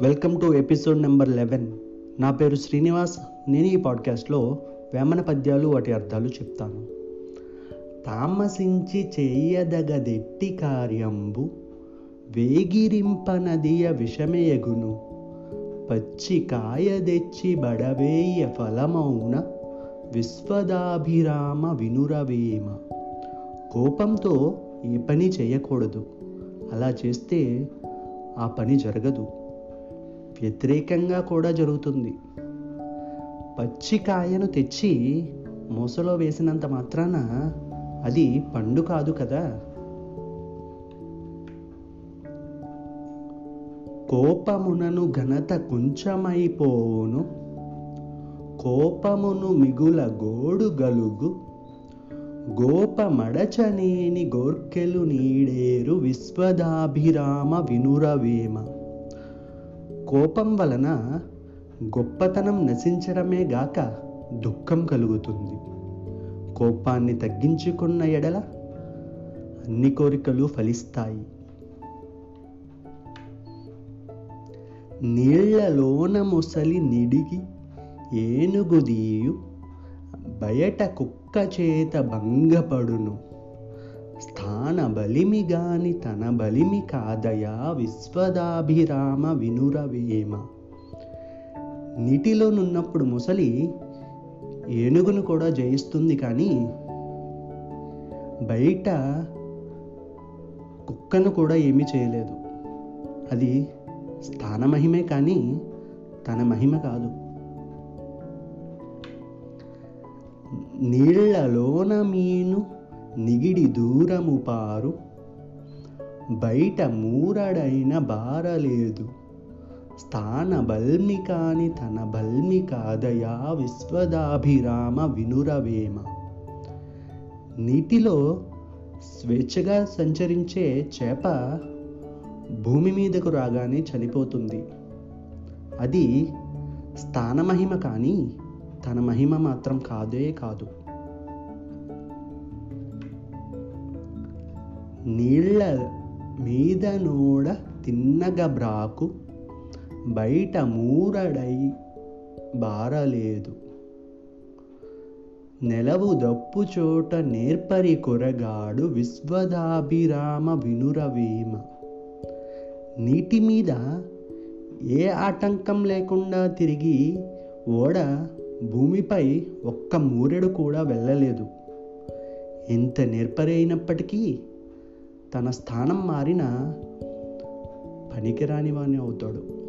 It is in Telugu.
Welcome to episode number eleven. నా పేరు శ్రీనివాస్. నేను ఈ పాడ్కాస్ట్లో వేమన పద్యాలు వాటి అర్థాలు చెప్తాను. తామసించి చేయదగదెట్టి కార్యంబు వేగిరింపనదియ విషమేయగును పచ్చి కాయ తెచ్చి బడవేయ ఫలమౌన విశ్వదాభిరామ వినురవేమ. కోపంతో ఏ పని చేయకూడదు. అలా చేస్తే ఆ పని జరగదు. వ్యతిరేకంగా కూడా జరుగుతుంది. పచ్చికాయను తెచ్చి మూసలో వేసినంత మాత్రాన అది పండు కాదు కదా. కోపమునను ఘనత కొంచెమైపోవును. కోపమును మిగుల గోడు గలుగు. గోప మడచనేని గోర్కెలు నీడేరు విశ్వదాభిరామ వినురవేమ. కోపం వలన గొప్పతనం నశించడమే గాక దుఃఖం కలుగుతుంది. కోపాన్ని తగ్గించుకున్న ఎడల అన్ని కోరికలు ఫలిస్తాయి. నీళ్ళలోన ముసలి నిడిగి ఏనుగుదీయు బయట కుక్క చేత భంగపడును. స్థాన బలిమి గాని తన బలిమి కాదయా విశ్వదాభిరామ వినురవేమ. నీటిలోనున్నప్పుడు ముసలి ఏనుగును కూడా జయిస్తుంది కానీ బయట కుక్కను కూడా ఏమీ చేయలేదు. అది స్థాన మహిమే కానీ తన మహిమ కాదు. నీళ్ళలోన మీను నిగిడి దూరము పారు. బయట మూరడైన బారలేదు స్థాన బల్మి కాని తన బల్మి కాదయా విశ్వదాభిరామ వినురవేమ. నీటిలో స్వేచ్ఛగా సంచరించే చేప భూమి మీదకు రాగానే చనిపోతుంది. అది స్థానమహిమ కానీ తన మహిమ మాత్రం కాదే కాదు. నీళ్ళ మీద నోడ తిన్నగ బ్రాకు బయట మూరడై బారలేదు. నెలవు దప్పు చోట నేర్పరి కొరగాడు విశ్వదాభిరామ వినురవీమ. నీటి మీద ఏ ఆటంకం లేకుండా తిరిగి ఓడ భూమిపై ఒక్క మూరెడు కూడా వెళ్ళలేదు. ఎంత నేర్పరి అయినప్పటికీ తన స్థానం మారిన పనికిరాని వాడిని అవుతాడు.